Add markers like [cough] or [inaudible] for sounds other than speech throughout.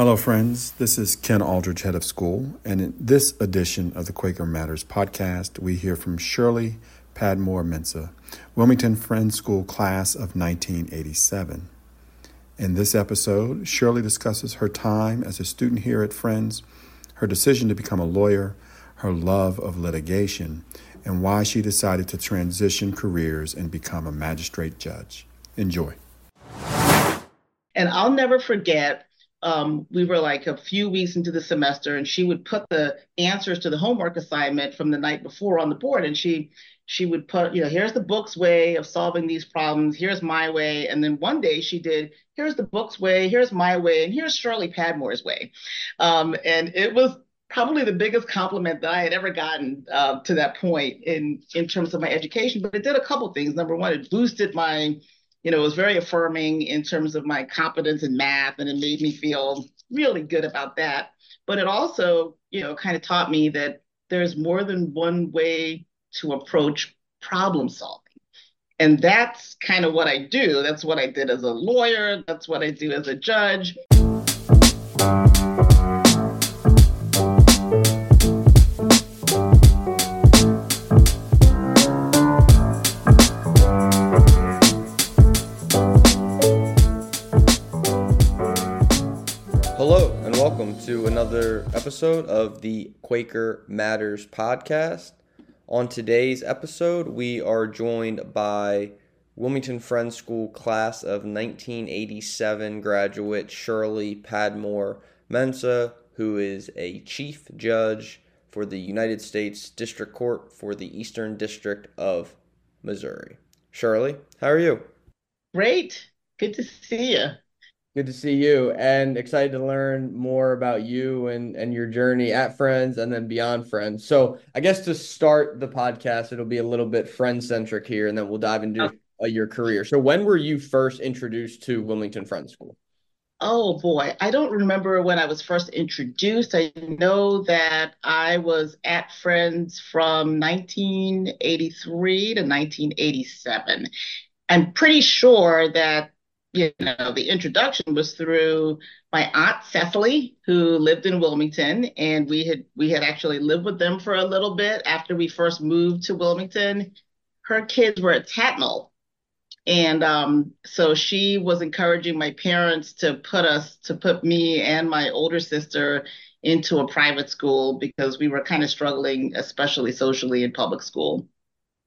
Hello, friends. This is Ken Aldridge, head of school, and in this edition of the Quaker Matters podcast, we hear from Shirley Padmore Mensah, Wilmington Friends School class of 1987. In this episode, Shirley discusses her time as a student here at Friends, her decision to become a lawyer, her love of litigation, and why she decided to transition careers and become a magistrate judge. Enjoy. And I'll never forget um, we were like a few weeks into the semester and she would put the answers to the homework assignment from the night before on the board and she she would put you know here's the book's way of solving these problems. Here's my way. And then one day she did here's the book's way. Here's my way. And here's shirley padmore's way. Um, and it was probably the biggest compliment that i had ever gotten uh, to that point in in terms of my education but it did a couple things. Number one it boosted my you know, it was very affirming in terms of my competence in math, and it made me feel really good about that. But it also, you know, kind of taught me that there's more than one way to approach problem solving. And that's kind of what I do. That's what I did as a lawyer, that's what I do as a judge. To another episode of the Quaker Matters podcast. On today's episode, we are joined by Wilmington Friends School class of 1987 graduate Shirley Padmore Mensah, who is a chief judge for the United States District Court for the Eastern District of Missouri. Shirley, how are you? Great. Good to see you. Good to see you and excited to learn more about you and, and your journey at Friends and then beyond Friends. So, I guess to start the podcast, it'll be a little bit friend centric here and then we'll dive into uh, your career. So, when were you first introduced to Wilmington Friends School? Oh boy, I don't remember when I was first introduced. I know that I was at Friends from 1983 to 1987. I'm pretty sure that you know, the introduction was through my aunt Cecily, who lived in Wilmington, and we had we had actually lived with them for a little bit after we first moved to Wilmington. Her kids were at Tatnall, and um, so she was encouraging my parents to put us to put me and my older sister into a private school because we were kind of struggling, especially socially in public school.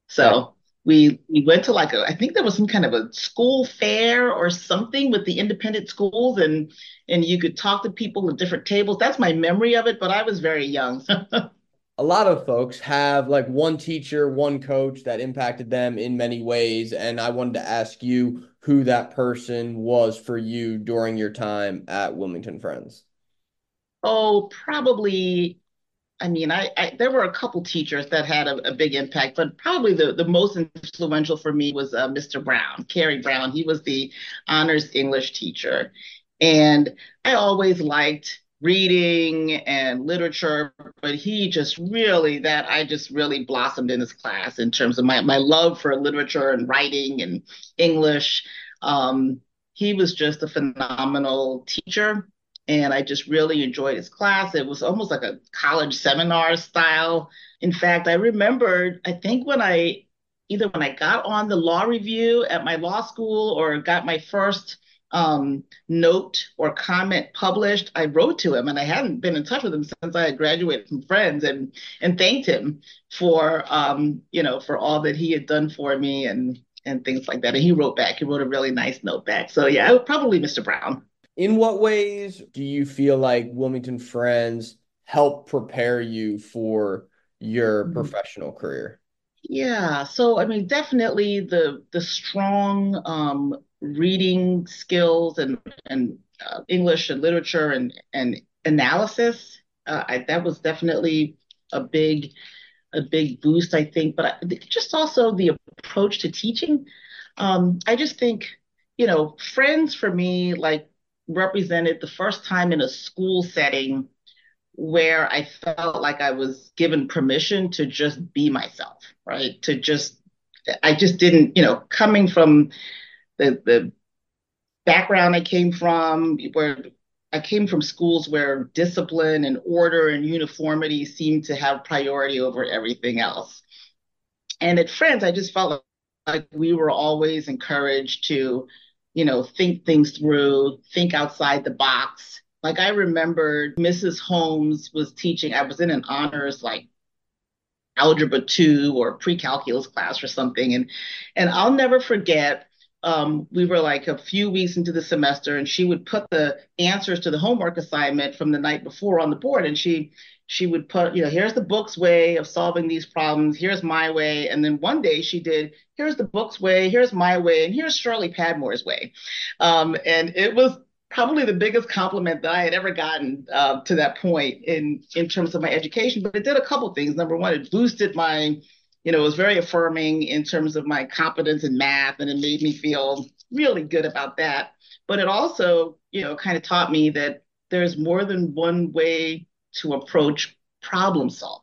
So we we went to like a I think there was some kind of a school fair or something with the independent schools and and you could talk to people at different tables. That's my memory of it, but I was very young. [laughs] a lot of folks have like one teacher, one coach that impacted them in many ways and I wanted to ask you who that person was for you during your time at Wilmington Friends. Oh, probably I mean, I, I, there were a couple teachers that had a, a, big impact, but probably the, the most influential for me was uh, Mr. Brown, Kerry Brown. He was the honors English teacher. And I always liked reading and literature, but he just really, that I just really blossomed in his class in terms of my, my love for literature and writing and English. Um, he was just a phenomenal teacher and I just really enjoyed his class. It was almost like a college seminar style. In fact, I remembered, I think when I either when I got on the law review at my law school or got my first um, note or comment published, I wrote to him, and I hadn't been in touch with him since I had graduated from Friends, and and thanked him for um, you know for all that he had done for me and and things like that. And he wrote back. He wrote a really nice note back. So yeah, probably Mr. Brown. In what ways do you feel like Wilmington Friends help prepare you for your mm-hmm. professional career? Yeah, so I mean, definitely the the strong um, reading skills and and uh, English and literature and and analysis. Uh, I, that was definitely a big a big boost, I think. But I, just also the approach to teaching. Um, I just think you know, friends for me, like represented the first time in a school setting where I felt like I was given permission to just be myself, right? To just, I just didn't, you know, coming from the the background I came from, where I came from schools where discipline and order and uniformity seemed to have priority over everything else. And at Friends, I just felt like we were always encouraged to, you know, think things through, think outside the box. Like I remember Mrs. Holmes was teaching, I was in an honors like algebra two or pre-calculus class or something. And and I'll never forget um, we were like a few weeks into the semester and she would put the answers to the homework assignment from the night before on the board and she she would put you know here's the book's way of solving these problems here's my way. And then one day she did here's the book's way here's my way and here's shirley padmore's way. Um, and it was probably the biggest compliment that i had ever gotten uh, to that point in in terms of my education but it did a couple things. Number one it boosted my you know, it was very affirming in terms of my competence in math, and it made me feel really good about that. But it also, you know, kind of taught me that there's more than one way to approach problem solving.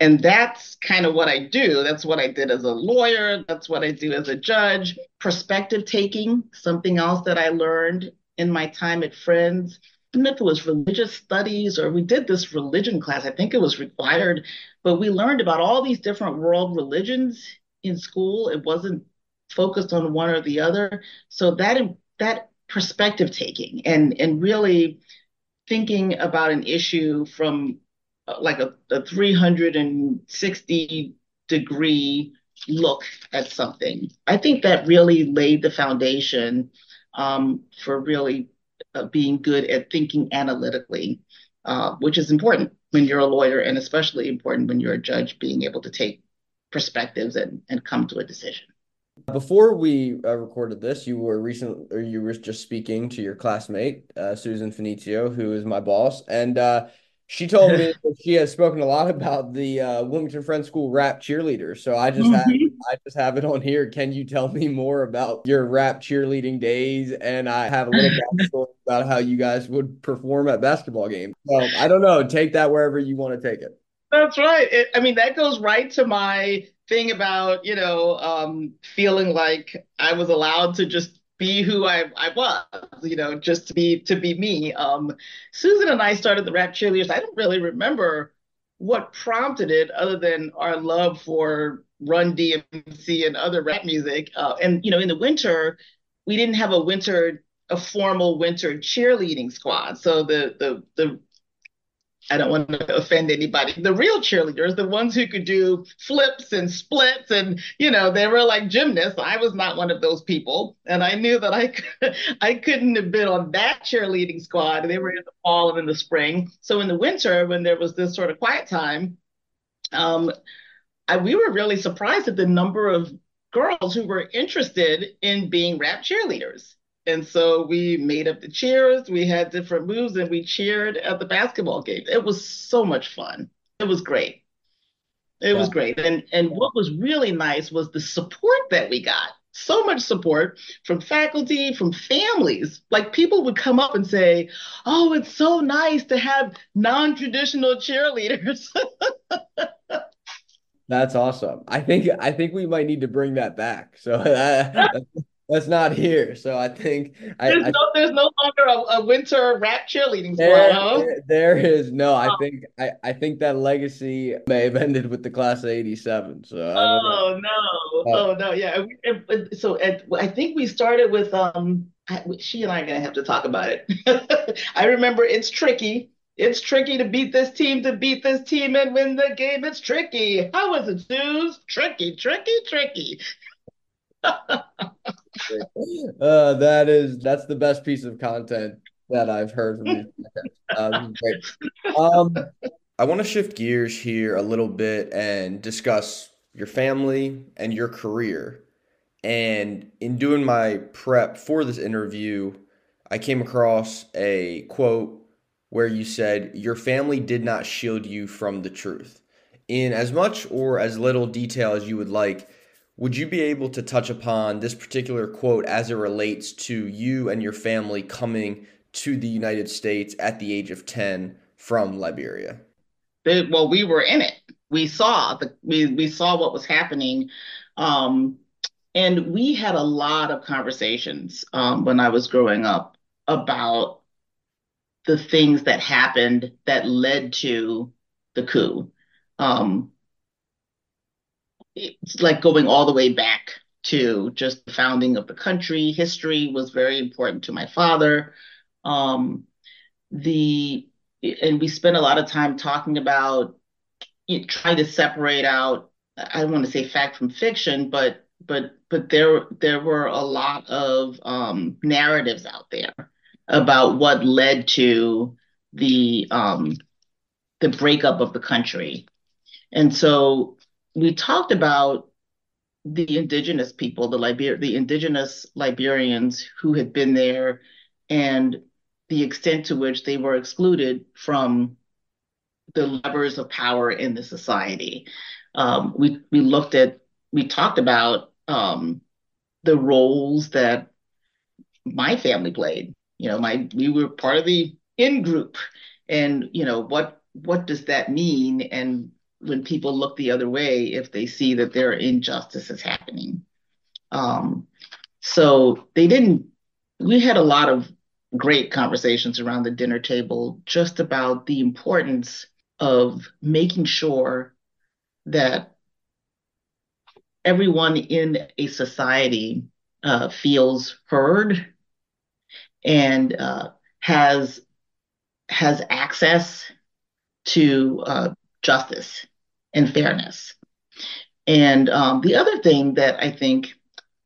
And that's kind of what I do. That's what I did as a lawyer. That's what I do as a judge. Perspective taking, something else that I learned in my time at Friends. I don't know if it was religious studies or we did this religion class. I think it was required but we learned about all these different world religions in school. It wasn't focused on one or the other. So that that perspective taking and and really thinking about an issue from uh, like a, a 360 degree look at something. I think that really laid the foundation um, for really uh, being good at thinking analytically, uh, which is important when you're a lawyer, and especially important when you're a judge, being able to take perspectives and, and come to a decision. Before we uh, recorded this, you were recent, or you were just speaking to your classmate, uh, Susan Finizio, who is my boss, and uh, she told me [laughs] that she has spoken a lot about the uh, Wilmington Friends School rap cheerleader. So I just mm-hmm. have I just have it on here. Can you tell me more about your rap cheerleading days? And I have a little [laughs] backstory about how you guys would perform at basketball games. So I don't know. Take that wherever you want to take it. That's right. It, I mean, that goes right to my thing about you know um, feeling like I was allowed to just be who I, I was, you know, just to be to be me. Um, Susan and I started the rap cheerleaders. I don't really remember what prompted it, other than our love for Run DMC and other rap music. Uh, and you know, in the winter, we didn't have a winter a formal winter cheerleading squad. So the the the I don't want to offend anybody. The real cheerleaders, the ones who could do flips and splits, and you know, they were like gymnasts. I was not one of those people, and I knew that I could, [laughs] I couldn't have been on that cheerleading squad. They were in the fall and in the spring. So in the winter, when there was this sort of quiet time, um, I, we were really surprised at the number of girls who were interested in being rap cheerleaders. And so we made up the cheers, we had different moves, and we cheered at the basketball games. It was so much fun. It was great. It yeah. was great. And and what was really nice was the support that we got. So much support from faculty, from families. Like people would come up and say, Oh, it's so nice to have non-traditional cheerleaders. [laughs] That's awesome. I think I think we might need to bring that back. So [laughs] uh, that's not here. So I think there's, I, no, there's no longer a, a winter rap cheerleading there, huh? there, is no. I oh. think I, I think that legacy may have [laughs] ended with the class of '87. So oh no, uh, oh no, yeah. So at, I think we started with um. She and I are gonna have to talk about it. [laughs] I remember it's tricky. It's tricky to beat this team, to beat this team and win the game. It's tricky. How was it, Suze? Tricky, tricky, tricky. [laughs] uh, that is that's the best piece of content that I've heard from you. [laughs] Um, um, I want to shift gears here a little bit and discuss your family and your career. And in doing my prep for this interview, I came across a quote where you said, Your family did not shield you from the truth. In as much or as little detail as you would like, would you be able to touch upon this particular quote as it relates to you and your family coming to the United States at the age of 10 from Liberia? well, we were in it. We saw the we we saw what was happening. Um, and we had a lot of conversations um, when I was growing up about the things that happened that led to the coup. Um, it's like going all the way back to just the founding of the country. History was very important to my father. Um, the and we spent a lot of time talking about you know, trying to separate out. I don't want to say fact from fiction, but but but there there were a lot of um, narratives out there about what led to the um, the breakup of the country, and so we talked about the indigenous people, the Liber- the indigenous Liberians who had been there, and the extent to which they were excluded from the levers of power in the society. Um, we we looked at we talked about um, the roles that my family played. You know, my we were part of the in group, and you know what what does that mean? And when people look the other way, if they see that there are injustices happening, um, so they didn't. We had a lot of great conversations around the dinner table just about the importance of making sure that everyone in a society uh, feels heard and uh, has has access to uh, justice and fairness. And um, the other thing that I think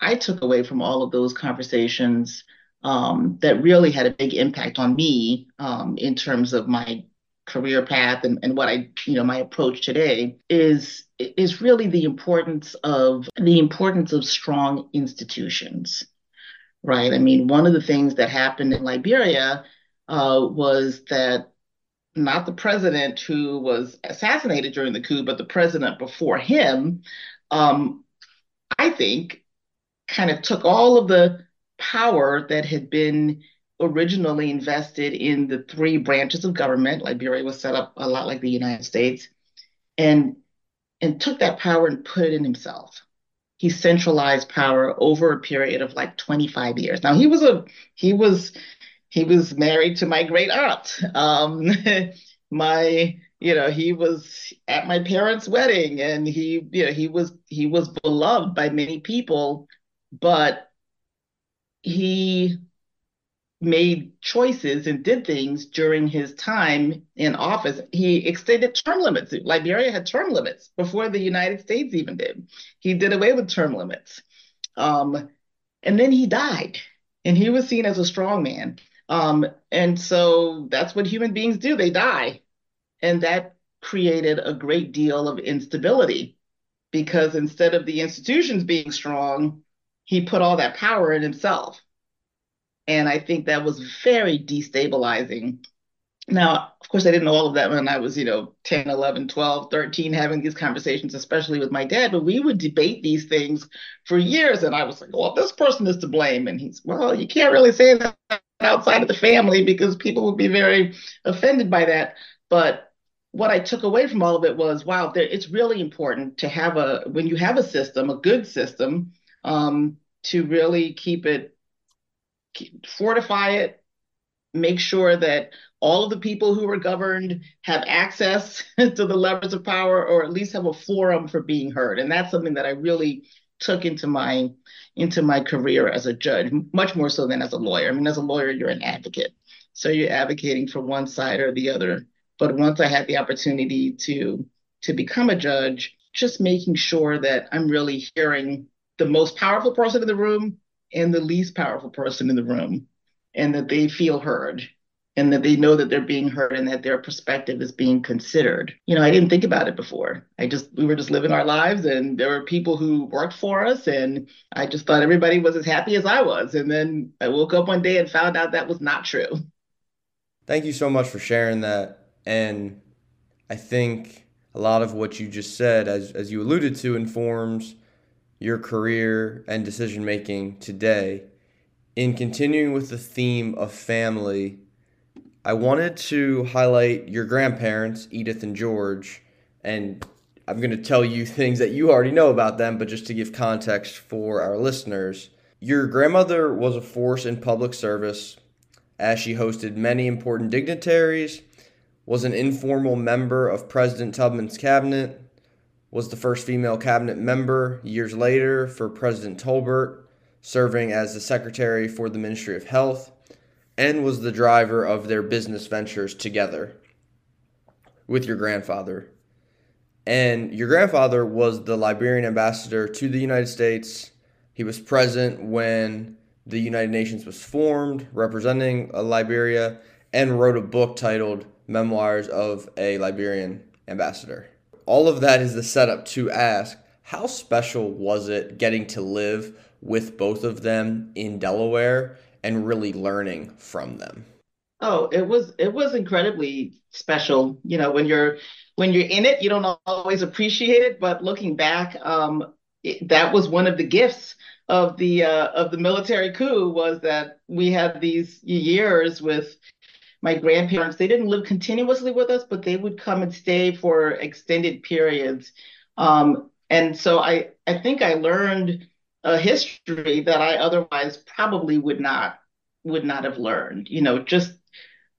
I took away from all of those conversations um, that really had a big impact on me um, in terms of my career path and, and what I, you know, my approach today is is really the importance of the importance of strong institutions, right? I mean, one of the things that happened in Liberia uh, was that not the president who was assassinated during the coup, but the president before him, um, I think, kind of took all of the power that had been originally invested in the three branches of government. Liberia was set up a lot like the United States, and and took that power and put it in himself. He centralized power over a period of like 25 years. Now he was a he was he was married to my great aunt. Um, [laughs] my you know he was at my parents' wedding, and he you know he was he was beloved by many people, but he made choices and did things during his time in office. He extended term limits. Liberia had term limits before the United States even did. He did away with term limits. Um, and then he died, and he was seen as a strong man. Um, and so that's what human beings do they die. And that created a great deal of instability because instead of the institutions being strong, he put all that power in himself. And I think that was very destabilizing. Now, of course, I didn't know all of that when I was, you know, 10, 11, 12, 13, having these conversations, especially with my dad, but we would debate these things for years. And I was like, well, this person is to blame. And he's, well, you can't really say that outside of the family because people would be very offended by that. But what I took away from all of it was, wow, there, it's really important to have a, when you have a system, a good system, um, to really keep it, keep, fortify it, make sure that all of the people who are governed have access [laughs] to the levers of power or at least have a forum for being heard. And that's something that I really took into my into my career as a judge, much more so than as a lawyer. I mean, as a lawyer, you're an advocate. So you're advocating for one side or the other. But once I had the opportunity to to become a judge, just making sure that I'm really hearing the most powerful person in the room and the least powerful person in the room, and that they feel heard and that they know that they're being heard and that their perspective is being considered. You know, I didn't think about it before. I just, we were just living our lives and there were people who worked for us and I just thought everybody was as happy as I was. And then I woke up one day and found out that was not true. Thank you so much for sharing that. And I think a lot of what you just said, as, as you alluded to, informs your career and decision making today. In continuing with the theme of family, I wanted to highlight your grandparents, Edith and George, and I'm going to tell you things that you already know about them, but just to give context for our listeners. Your grandmother was a force in public service, as she hosted many important dignitaries, was an informal member of President Tubman's cabinet, was the first female cabinet member years later for President Tolbert, serving as the secretary for the Ministry of Health, and was the driver of their business ventures together with your grandfather. And your grandfather was the Liberian ambassador to the United States. He was present when the United Nations was formed, representing uh, Liberia, and wrote a book titled Memoirs of a Liberian Ambassador. All of that is the setup to ask how special was it getting to live with both of them in Delaware and really learning from them? Oh, it was it was incredibly special. You know, when you're when you're in it, you don't always appreciate it, but looking back, um, it, that was one of the gifts of the uh, of the military coup was that we had these years with my grandparents. They didn't live continuously with us, but they would come and stay for extended periods. Um, and so I I think I learned a history that I otherwise probably would not would not have learned. You know, just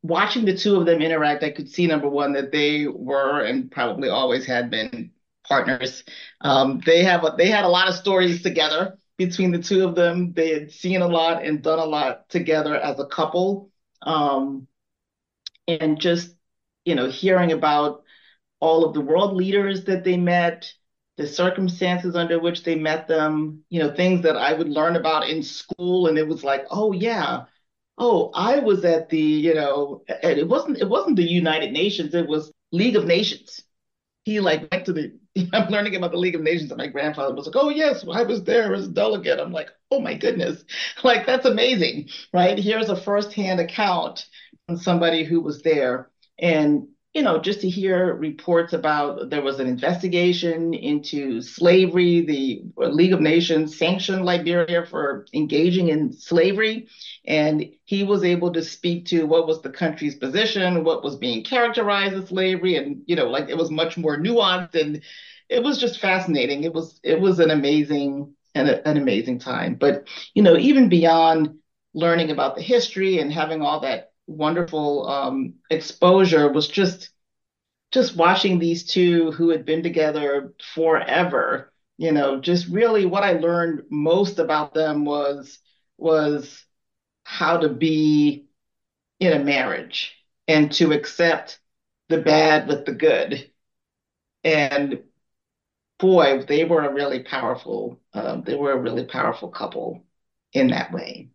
watching the two of them interact, I could see number one that they were and probably always had been partners. Um, they have a, they had a lot of stories together between the two of them. They had seen a lot and done a lot together as a couple. Um, and just you know hearing about all of the world leaders that they met the circumstances under which they met them you know things that i would learn about in school. And it was like oh yeah. Oh i was at the you know and it wasn't it wasn't the united nations. It was league of nations. He like went to the [laughs] i'm learning about the league of nations and my grandfather was like oh yes i was there as a delegate. I'm like oh my goodness. [laughs] Like that's amazing right? Here's a firsthand account from somebody who was there. And you know, just to hear reports about there was an investigation into slavery, the League of Nations sanctioned Liberia for engaging in slavery. And he was able to speak to what was the country's position, what was being characterized as slavery. And, you know, like it was much more nuanced and it was just fascinating. It was, it was an amazing, an, an amazing time. But, you know, even beyond learning about the history and having all that wonderful um, exposure was just just watching these two who had been together forever you know just really what i learned most about them was was how to be in a marriage and to accept the bad with the good. And boy they were a really powerful um, they were a really powerful couple in that way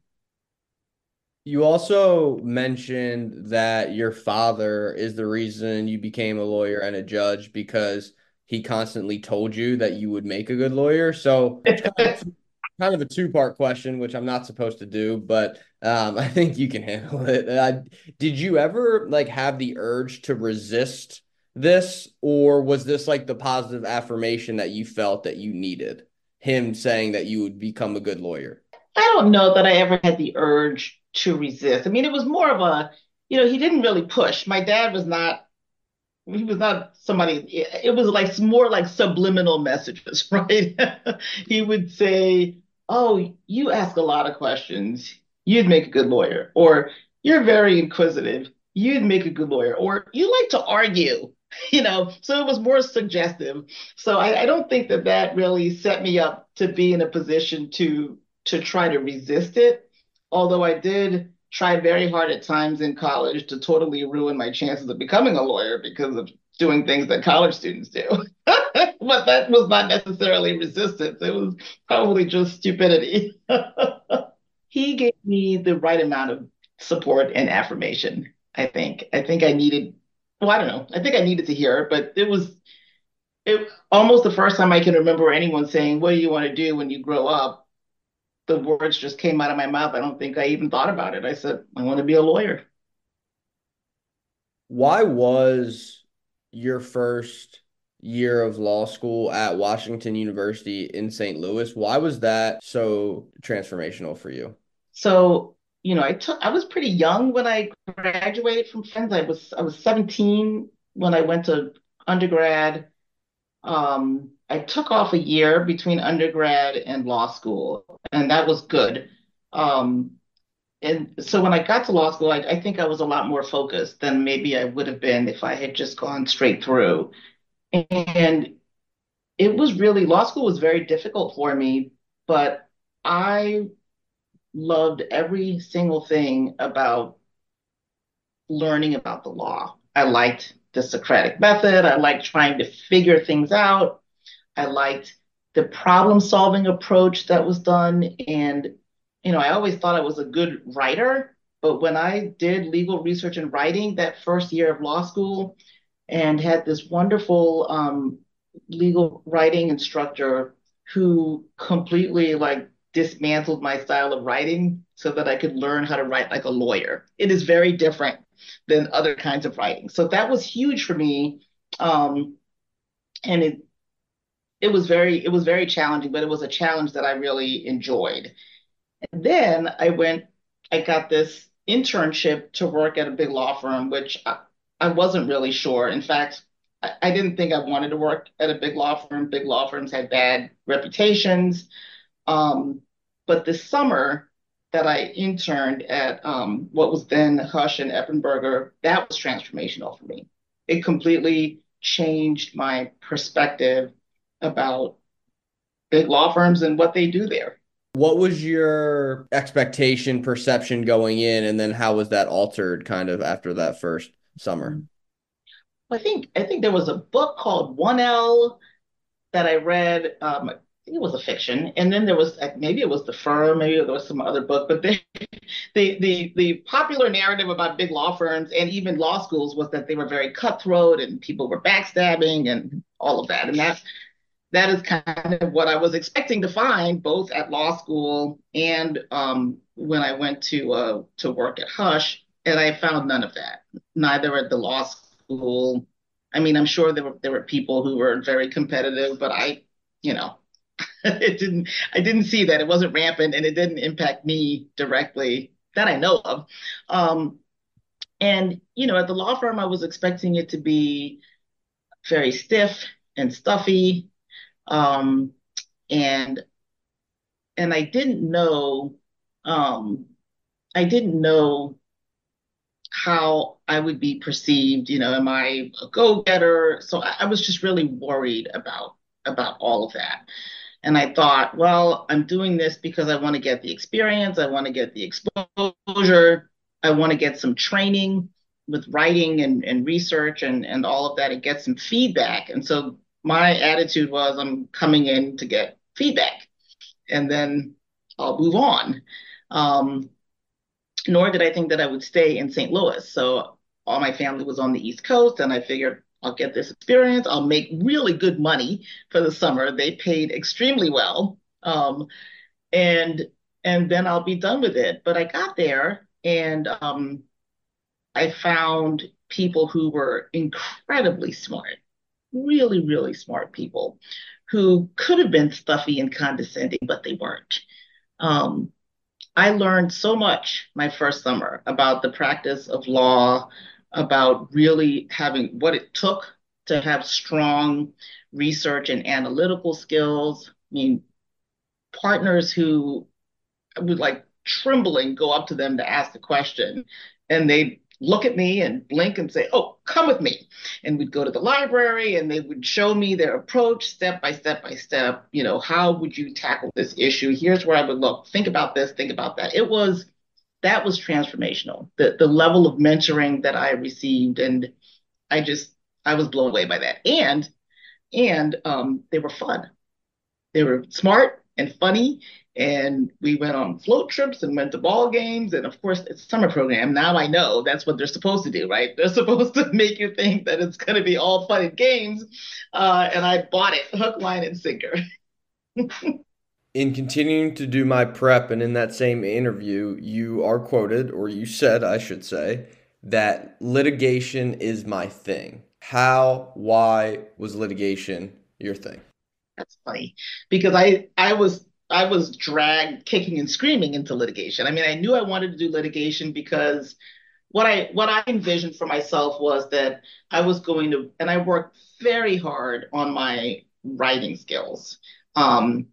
you also mentioned that your father is the reason you became a lawyer and a judge because he constantly told you that you would make a good lawyer. So, it's [laughs] kind of a two part question, which I'm not supposed to do, but um, [laughs] I think you can handle it. Uh, did you ever like have the urge to resist this, or was this like the positive affirmation that you felt that you needed? Him saying that you would become a good lawyer. I don't know that I ever had the urge to resist. I mean, it was more of a, you know, he didn't really push. My dad was not, he was not somebody, it was like more like subliminal messages, [laughs] right? he would say, Oh, you ask a lot of questions. You'd make a good lawyer. Or you're very inquisitive. You'd make a good lawyer. Or you like to argue [laughs] you know so it was more suggestive so I, I, don't think that that really set me up to be in a position to to try to resist it although I did try very hard at times in college to totally ruin my chances of becoming a lawyer because of doing things that college students do. [laughs] but that was not necessarily resistance, it was probably just stupidity. [laughs] he gave me the right amount of support and affirmation, I think. I think I needed, well, I don't know. I think I needed to hear it, but it was it almost the first time I can remember anyone saying, What do you want to do when you grow up? The words just came out of my mouth. I don't think I even thought about it. I said, I want to be a lawyer. Why was your first year of law school at Washington University in St. Louis? Why was that so transformational for you? So, you know, I took I was pretty young when I graduated from Friends. I was I was 17 when I went to undergrad. Um, I took off a year between undergrad and law school, and that was good. Um, and so when I got to law school, I, I think I was a lot more focused than maybe I would have been if I had just gone straight through. And it was really, law school was very difficult for me, but I loved every single thing about learning about the law. I liked the Socratic method. I liked trying to figure things out. I liked the problem solving approach that was done. And, you know, I always thought I was a good writer. But when I did legal research and writing that first year of law school and had this wonderful um, legal writing instructor who completely like dismantled my style of writing so that I could learn how to write like a lawyer. It is very different than other kinds of writing. So that was huge for me. Um, and it it was very it was very challenging, but it was a challenge that I really enjoyed. And then I went, I got this internship to work at a big law firm, which I, I wasn't really sure. In fact, I, I didn't think I wanted to work at a big law firm. Big law firms had bad reputations. Um, but this summer, that I interned at um, what was then Husch and Eppenberger, that was transformational for me. It completely changed my perspective about big law firms and what they do there. What was your expectation, perception going in, and then how was that altered kind of after that first summer? I think I think there was a book called 1L that I read. Um, it was a fiction, and then there was maybe it was the firm, maybe there was some other book, but they, [laughs] the the the popular narrative about big law firms and even law schools was that they were very cutthroat and people were backstabbing and all of that, and that that is kind of what I was expecting to find both at law school and um, when I went to uh, to work at Husch, and I found none of that. Neither at the law school. I mean, I'm sure there were there were people who were very competitive, but I, you know, [laughs] it didn't I didn't see that. It wasn't rampant and it didn't impact me directly that I know of. Um, and you know, at the law firm, I was expecting it to be very stiff and stuffy. Um, and and I didn't know um, I didn't know how I would be perceived. You know, am I a go-getter? So I, I was just really worried about about all of that. And I thought, well, I'm doing this because I want to get the experience, I want to get the exposure, I want to get some training with writing and, and research and, and all of that and get some feedback. And so my attitude was I'm coming in to get feedback and then I'll move on. Um, nor did I think that I would stay in St. Louis. So all my family was on the East Coast, and I figured I'll get this experience. I'll make really good money for the summer. They paid extremely well. Um, and and then I'll be done with it. But I got there and um, I found people who were incredibly smart, really, really smart people who could have been stuffy and condescending, but they weren't. Um, I learned so much my first summer about the practice of law, about really having what it took to have strong research and analytical skills. I mean, partners who would like trembling go up to them to ask the question and they look at me and blink and say, Oh, come with me. And we'd go to the library and they would show me their approach step by step by step. You know, how would you tackle this issue? Here's where I would look. Think about this, think about that. It was that was transformational. The the level of mentoring that I received, and I just I was blown away by that. And and um, they were fun. They were smart and funny, and we went on float trips and went to ball games, and of course it's summer program. Now I know that's what they're supposed to do, right? They're [laughs] supposed to make you think that it's going to be all fun and games, uh, and I bought it hook, line, and sinker. [laughs] in continuing to do my prep and in that same interview, you are quoted, or you said, I should say, that litigation is my thing. How, why was litigation your thing? That's funny because I I was I was dragged kicking and screaming into litigation. I mean, I knew I wanted to do litigation because what I what I envisioned for myself was that I was going to and I worked very hard on my writing skills. Um,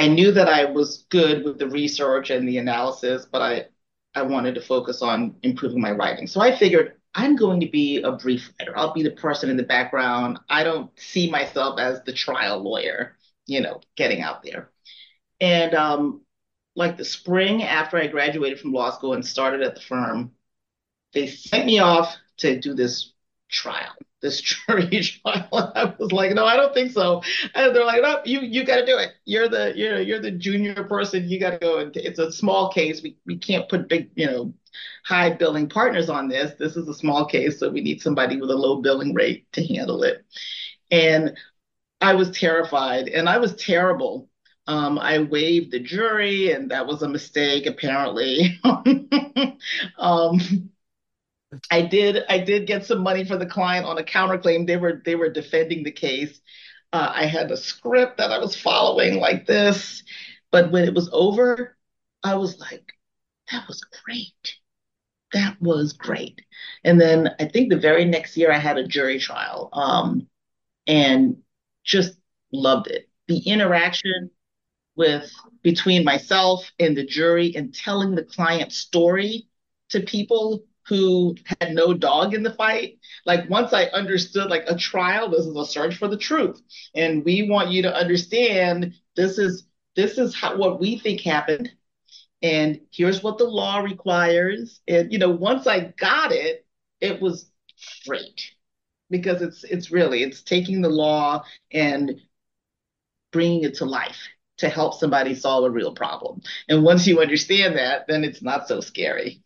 I knew that I was good with the research and the analysis, but I I wanted to focus on improving my writing. So I figured I'm going to be a brief writer. I'll be the person in the background. I don't see myself as the trial lawyer, you know, getting out there. And um, like the spring after I graduated from law school and started at the firm, they sent me off to do this trial, this [laughs] jury trial. I was like, no, I don't think so. And they're like, no, you you got to do it. You're the you're you're the junior person. You got to go. And it's a small case. We we can't put big you know high billing partners on this. This is a small case, so we need somebody with a low billing rate to handle it. And I was terrified, and I was terrible. Um, I waived the jury, and that was a mistake, apparently. [laughs] um, I did I did get some money for the client on a counterclaim. They were they were defending the case. Uh, I had a script that I was following like this, but when it was over, I was like, that was great. That was great. And then I think the very next year I had a jury trial um, and just loved it. The interaction with between myself and the jury and telling the client story to people who had no dog in the fight. Like once I understood like a trial, this is a search for the truth. And we want you to understand this is this is how, what we think happened. And here's what the law requires. And you know, once I got it, it was great because it's it's really it's taking the law and bringing it to life to help somebody solve a real problem. And once you understand that, then it's not so scary.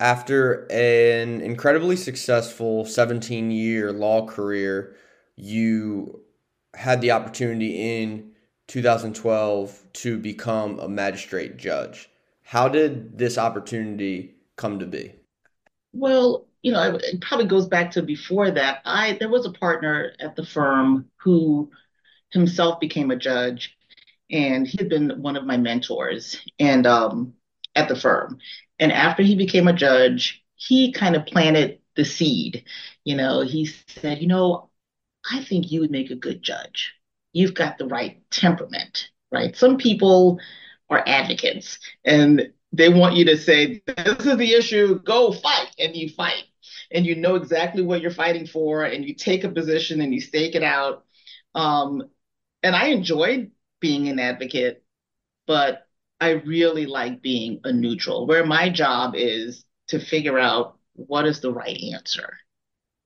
After an incredibly successful 17 year law career, you had the opportunity in 2012 to become a magistrate judge. How did this opportunity come to be? Well, you know, it probably goes back to before that. I there was a partner at the firm who himself became a judge, and he had been one of my mentors. And um, at the firm. And after he became a judge, he kind of planted the seed. You know, he said, you know, I think you would make a good judge. You've got the right temperament, right? Some people are advocates and they want you to say, this is the issue, go fight, and you fight. And you know exactly what you're fighting for, and you take a position and you stake it out. Um, and I enjoyed being an advocate, but I really like being a neutral, where my job is to figure out what is the right answer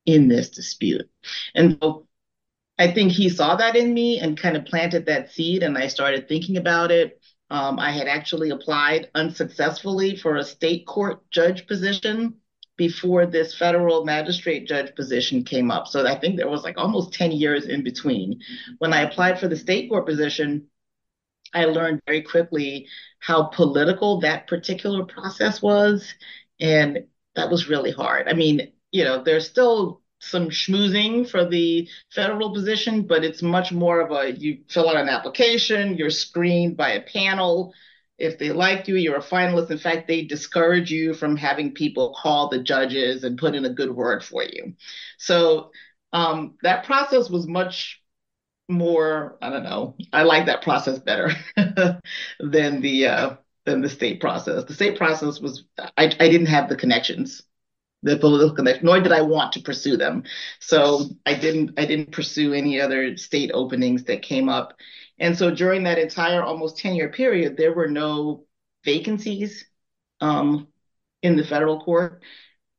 in this dispute. And so I think he saw that in me and kind of planted that seed, and I started thinking about it. Um, I had actually applied unsuccessfully for a state court judge position before this federal magistrate judge position came up. So I think there was like almost 10 years in between. When I applied for the state court position, I learned very quickly how political that particular process was. And that was really hard. I mean, you know, there's still some schmoozing for the federal position, but it's much more of a you fill out an application, you're screened by a panel. If they like you, you're a finalist. In fact, they discourage you from having people call the judges and put in a good word for you. So um, that process was much more i don't know. I like that process better [laughs] than the uh than the state process. The state process was i, I didn't have the connections the political connection nor did i want to pursue them. So i didn't i didn't pursue any other state openings that came up. And so during that entire almost 10 year period there were no vacancies um, in the federal court.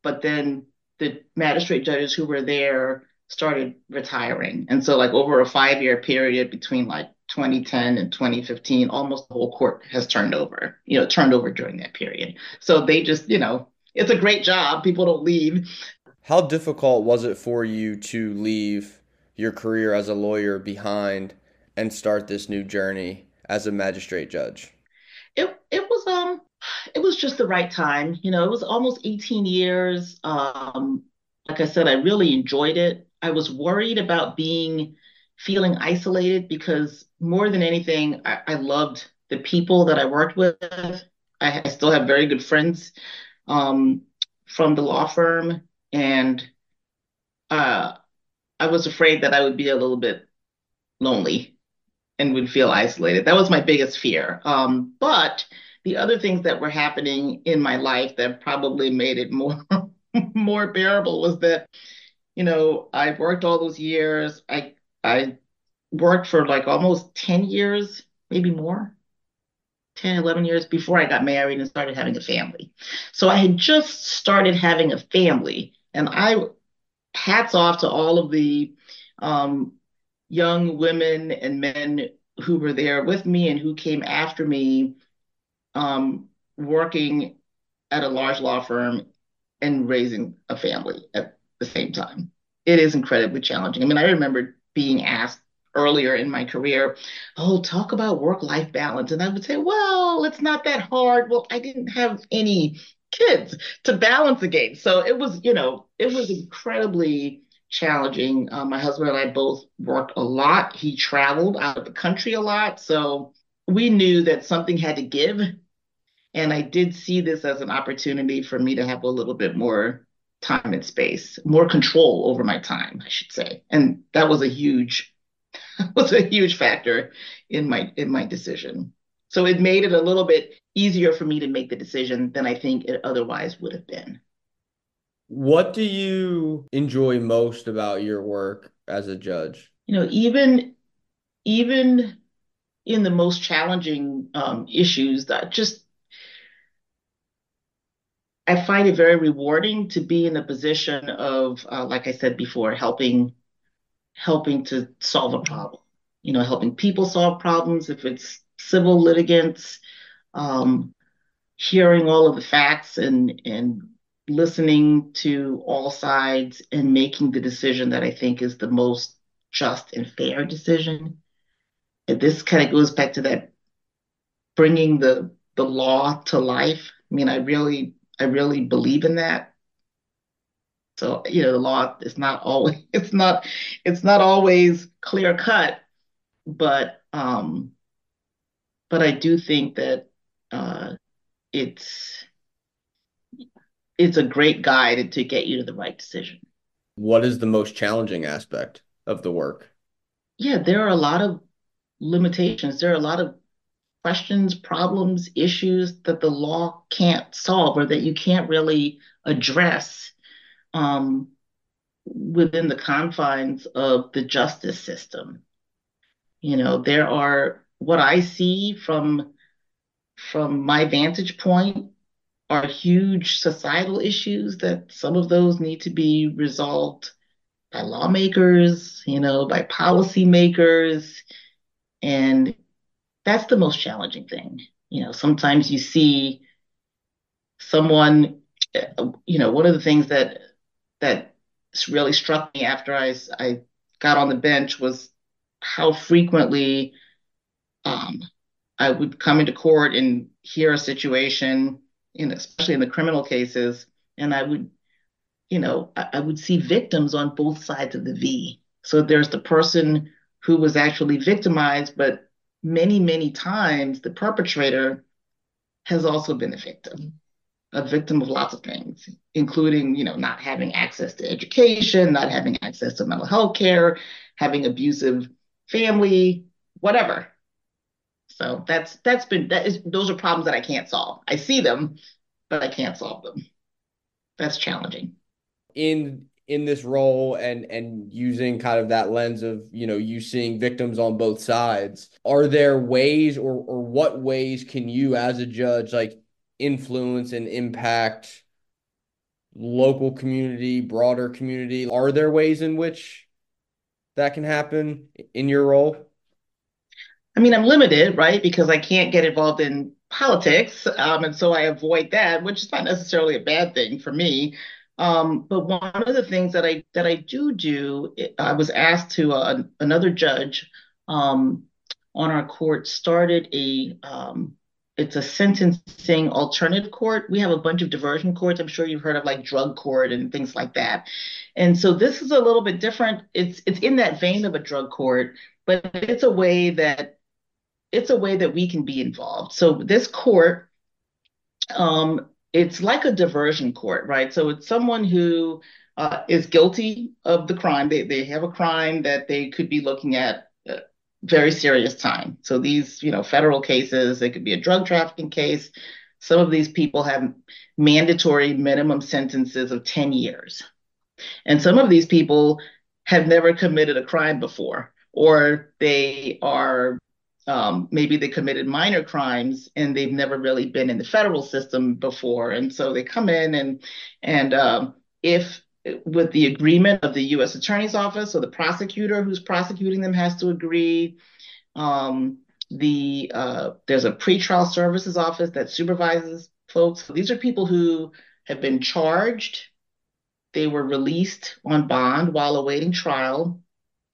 But then the magistrate judges who were there started retiring. And so, like, over a five year period between like 2010 and 2015, almost the whole court has turned over, you know, turned over during that period. So they just, you know, it's a great job. People don't leave. How difficult was it for you to leave your career as a lawyer behind and start this new journey as a magistrate judge? It it was um it was just the right time. You know, it was almost 18 years. Um, like I said, I really enjoyed it. I was worried about being feeling isolated because more than anything, I, I loved the people that I worked with. I, I still have very good friends um, from the law firm, and uh, I was afraid that I would be a little bit lonely and would feel isolated. That was my biggest fear. Um, but the other things that were happening in my life that probably made it more [laughs] more bearable was that, you know, I worked all those years. I I worked for like almost 10 years, maybe more, 10, 11 years before I got married and started having a family. So I had just started having a family, and I hats off to all of the um, young women and men who were there with me and who came after me um, working at a large law firm and raising a family at the same time. It is incredibly challenging. I mean, I remember being asked earlier in my career, oh, talk about work life balance. And I would say, well, it's not that hard. Well, I didn't have any kids to balance against. So it was, you know, it was incredibly challenging. Um, my husband and I both worked a lot. He traveled out of the country a lot. So we knew that something had to give. And I did see this as an opportunity for me to have a little bit more time and space, more control over my time, I should say. And that was a huge [laughs] was a huge factor in my in my decision. So it made it a little bit easier for me to make the decision than I think it otherwise would have been. What do you enjoy most about your work as a judge? You know, even even in the most challenging um, issues, that just I find it very rewarding to be in a position of, uh, like I said before, helping helping to solve a problem. You know, helping people solve problems. If it's civil litigants, um, hearing all of the facts and and listening to all sides and making the decision that I think is the most just and fair decision. And this kind of goes back to that bringing the the law to life. I mean, I really I really believe in that. So, you know, the law is not always [laughs] it's not it's not always clear cut, but um but I do think that uh it's it's a great guide to get you to the right decision. What is the most challenging aspect of the work? Yeah, there are a lot of limitations. There are a lot of questions, problems, issues that the law can't solve or that you can't really address um, within the confines of the justice system. You know, there are what I see from from my vantage point are huge societal issues that some of those need to be resolved by lawmakers, you know, by policymakers. And that's the most challenging thing. You know, sometimes you see someone, you know, one of the things that that really struck me after I, I got on the bench was how frequently um, I would come into court and hear a situation, in, especially in the criminal cases, and I would, you know, I, I would see victims on both sides of the V. So there's the person who was actually victimized, but many, many times the perpetrator has also been a victim a victim of lots of things, including, you know, not having access to education, not having access to mental health care, having abusive family, whatever. So that's that's been that is those are problems that I can't solve. I see them, but I can't solve them. That's challenging. In in this role and and using kind of that lens of you know you seeing victims on both sides are there ways or or what ways can you as a judge like influence and impact local community, broader community? Are there ways in which that can happen in your role? I mean, I'm limited, right? Because I can't get involved in politics. Um, and so I avoid that, which is not necessarily a bad thing for me. Um, but one of the things that I that I do do, I was asked to uh, another judge um, on our court started a um, it's a sentencing alternative court. We have a bunch of diversion courts. I'm sure you've heard of like drug court and things like that. And so this is a little bit different. It's it's in that vein of a drug court, but it's a way that it's a way that we can be involved. So this court, um, it's like a diversion court, right? So it's someone who uh, is guilty of the crime. They they have a crime that they could be looking at uh, very serious time. So these, you know, federal cases, it could be a drug trafficking case. Some of these people have mandatory minimum sentences of 10 years. And some of these people have never committed a crime before, or they are um, maybe they committed minor crimes and they've never really been in the federal system before, and so they come in and and um, if with the agreement of the U.S. Attorney's Office or the prosecutor who's prosecuting them has to agree. Um, the uh, there's a pretrial services office that supervises folks. These are people who have been charged. They were released on bond while awaiting trial,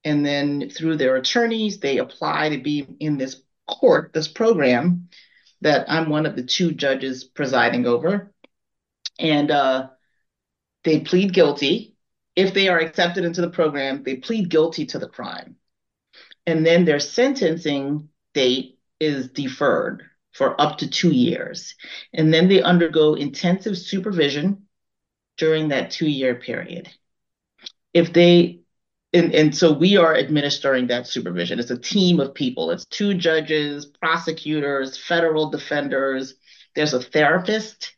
and then through their attorneys, they apply to be in this court, this program that I'm one of the two judges presiding over, and uh, they plead guilty. If they are accepted into the program, they plead guilty to the crime. And then their sentencing date is deferred for up to two years. And then they undergo intensive supervision during that two year period. If they, and, and so we are administering that supervision. It's a team of people, it's two judges, prosecutors, federal defenders, there's a therapist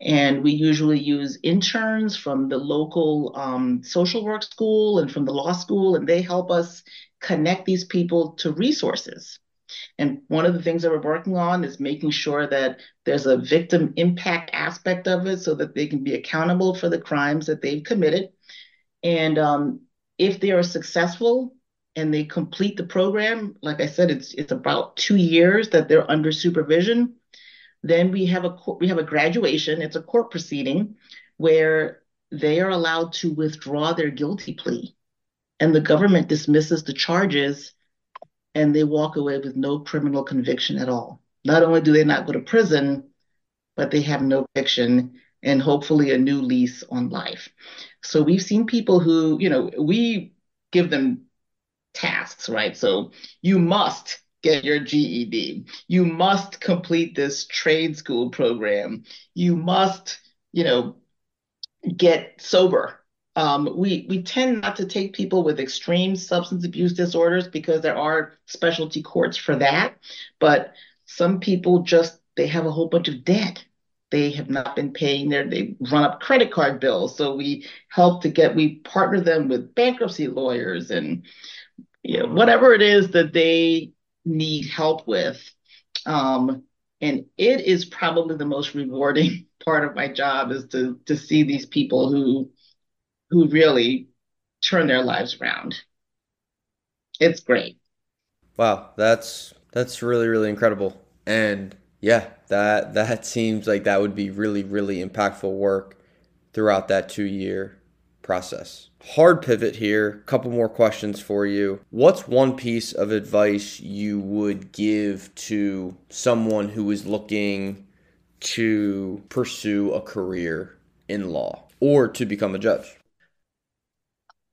and we usually use interns from the local um, social work school and from the law school, and they help us connect these people to resources. And one of the things that we're working on is making sure that there's a victim impact aspect of it so that they can be accountable for the crimes that they've committed. And um, if they are successful and they complete the program, like I said, it's it's about two years that they're under supervision then we have a we have a graduation. It's a court proceeding where they are allowed to withdraw their guilty plea, and the government dismisses the charges, and they walk away with no criminal conviction at all. Not only do they not go to prison, but they have no conviction and hopefully a new lease on life. So we've seen people who, you know, we give them tasks, right? So you must get your GED. You must complete this trade school program. You must, you know, get sober. Um, we we tend not to take people with extreme substance abuse disorders because there are specialty courts for that. But some people just they have a whole bunch of debt. They have not been paying their they run up credit card bills. So we help to get we partner them with bankruptcy lawyers and you know, whatever it is that they need help with. Um, and it is probably the most rewarding [laughs] part of my job is to to see these people who who really turn their lives around. It's great. Wow, that's that's really really incredible. And yeah, that that seems like that would be really really impactful work throughout that 2 year process. Hard pivot here. Couple more questions for you. What's one piece of advice you would give to someone who is looking to pursue a career in law or to become a judge?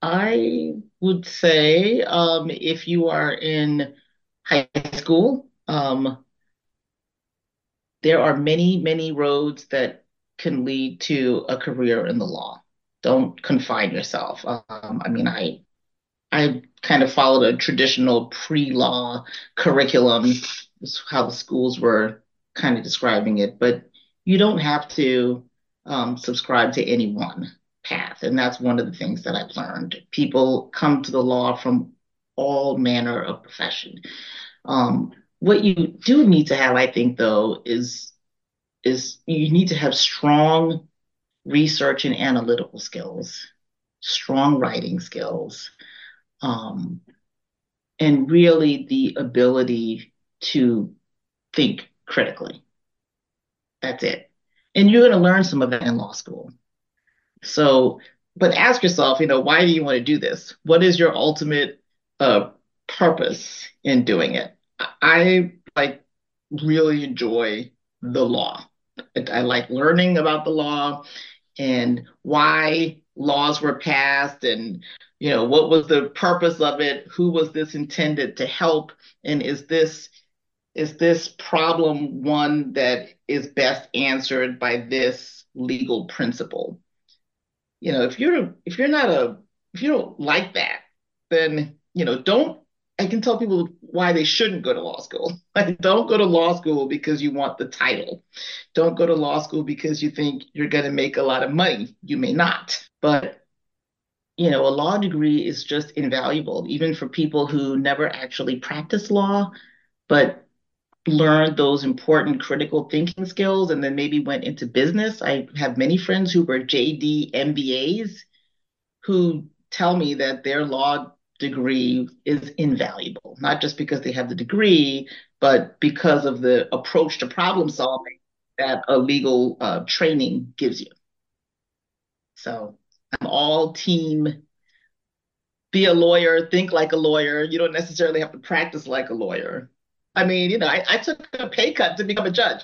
I would say um, if you are in high school, um, there are many, many roads that can lead to a career in the law don't confine yourself. Um, I mean, I I kind of followed a traditional pre-law curriculum. How the schools were kind of describing it, but you don't have to um, subscribe to any one path, and that's one of the things that I've learned. People come to the law from all manner of profession. Um, what you do need to have, I think, though, is is you need to have strong research and analytical skills, strong writing skills, um, and really the ability to think critically. That's it. And you're going to learn some of that in law school. So, but ask yourself, you know, why do you want to do this? What is your ultimate uh, purpose in doing it? I like really enjoy the law. I like learning about the law and why laws were passed and you know what was the purpose of it who was this intended to help and is this is this problem one that is best answered by this legal principle you know if you're if you're not a if you don't like that then you know don't I can tell people why they shouldn't go to law school. [laughs] Like, don't go to law school because you want the title. Don't go to law school because you think you're going to make a lot of money. You may not. But, you know, a law degree is just invaluable, even for people who never actually practice law, but learned those important critical thinking skills and then maybe went into business. I have many friends who were JD MBAs who tell me that their law degree is invaluable, not just because they have the degree, but because of the approach to problem solving that a legal uh, training gives you. So I'm all team be a lawyer, think like a lawyer. You don't necessarily have to practice like a lawyer. I mean, you know, I, I took a pay cut to become a judge.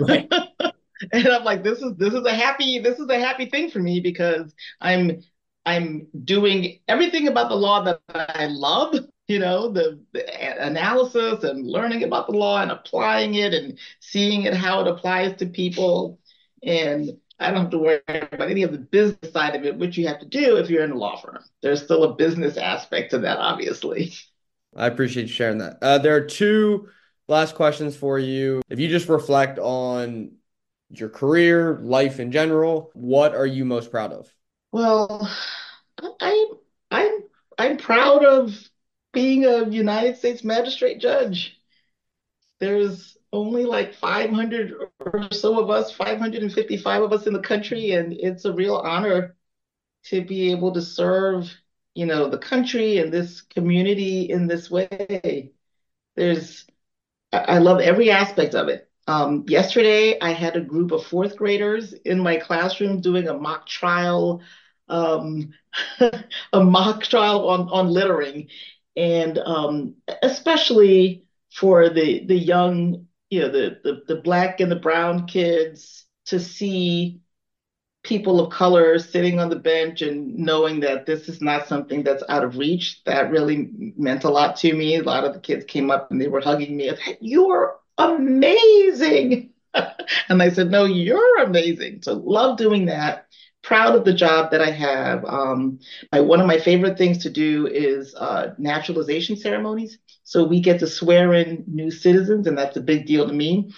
Right. [laughs] and I'm like, this is this is a happy this is a happy thing for me because I'm I'm doing everything about the law that I love, you know, the, the, analysis and learning about the law and applying it and seeing it how it applies to people. And I don't have to worry about any of the business side of it, which you have to do if you're in a law firm. There's still a business aspect to that, obviously. I appreciate you sharing that. Uh, there are two last questions for you. If you just reflect on your career, life in general, what are you most proud of? Well, I I'm I'm proud of being a United States magistrate judge. There's only like 500 or so of us, 555 of us in the country, and it's a real honor to be able to serve, you know, the country and this community in this way. There's I love every aspect of it. Um, yesterday, I had a group of fourth graders in my classroom doing a mock trial um, [laughs] a mock trial on, on littering. And um, especially for the, the young, you know, the, the, the black and the brown kids to see people of color sitting on the bench and knowing that this is not something that's out of reach, that really meant a lot to me. A lot of the kids came up and they were hugging me. You're amazing. [laughs] and I said, No, you're amazing. So love doing that proud of the job that I have. Um, my, one of my favorite things to do is uh, naturalization ceremonies. So we get to swear in new citizens, and that's a big deal to me.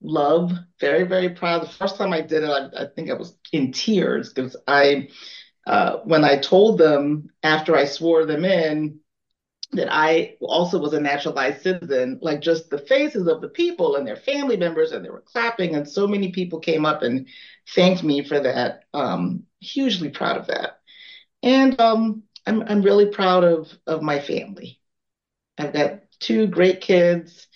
Love, very, very proud. The first time I did it, I, I think I was in tears because I, uh, when I told them after I swore them in, that I also was a naturalized citizen, like just the faces of the people and their family members, and they were clapping, and so many people came up and thanked me for that. Um, hugely proud of that, and um, I'm I'm really proud of of my family. I've got two great kids,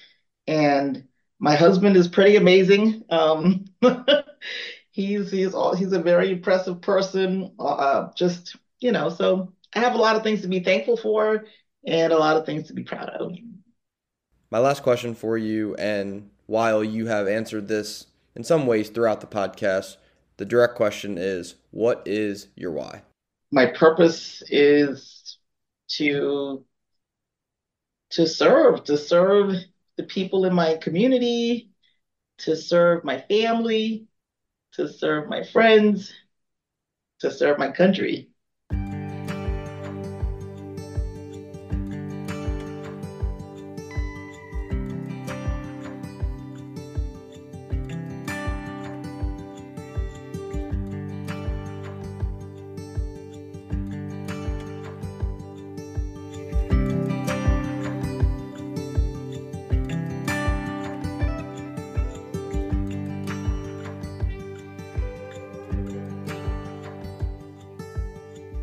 and my husband is pretty amazing. Um, [laughs] he's he's all he's a very impressive person. Uh, just you know, so I have a lot of things to be thankful for and a lot of things to be proud of. My last question for you, and while you have answered this in some ways throughout the podcast, the direct question is what is your why? My purpose is to to serve, to serve the people in my community, to serve my family, to serve my friends, to serve my country.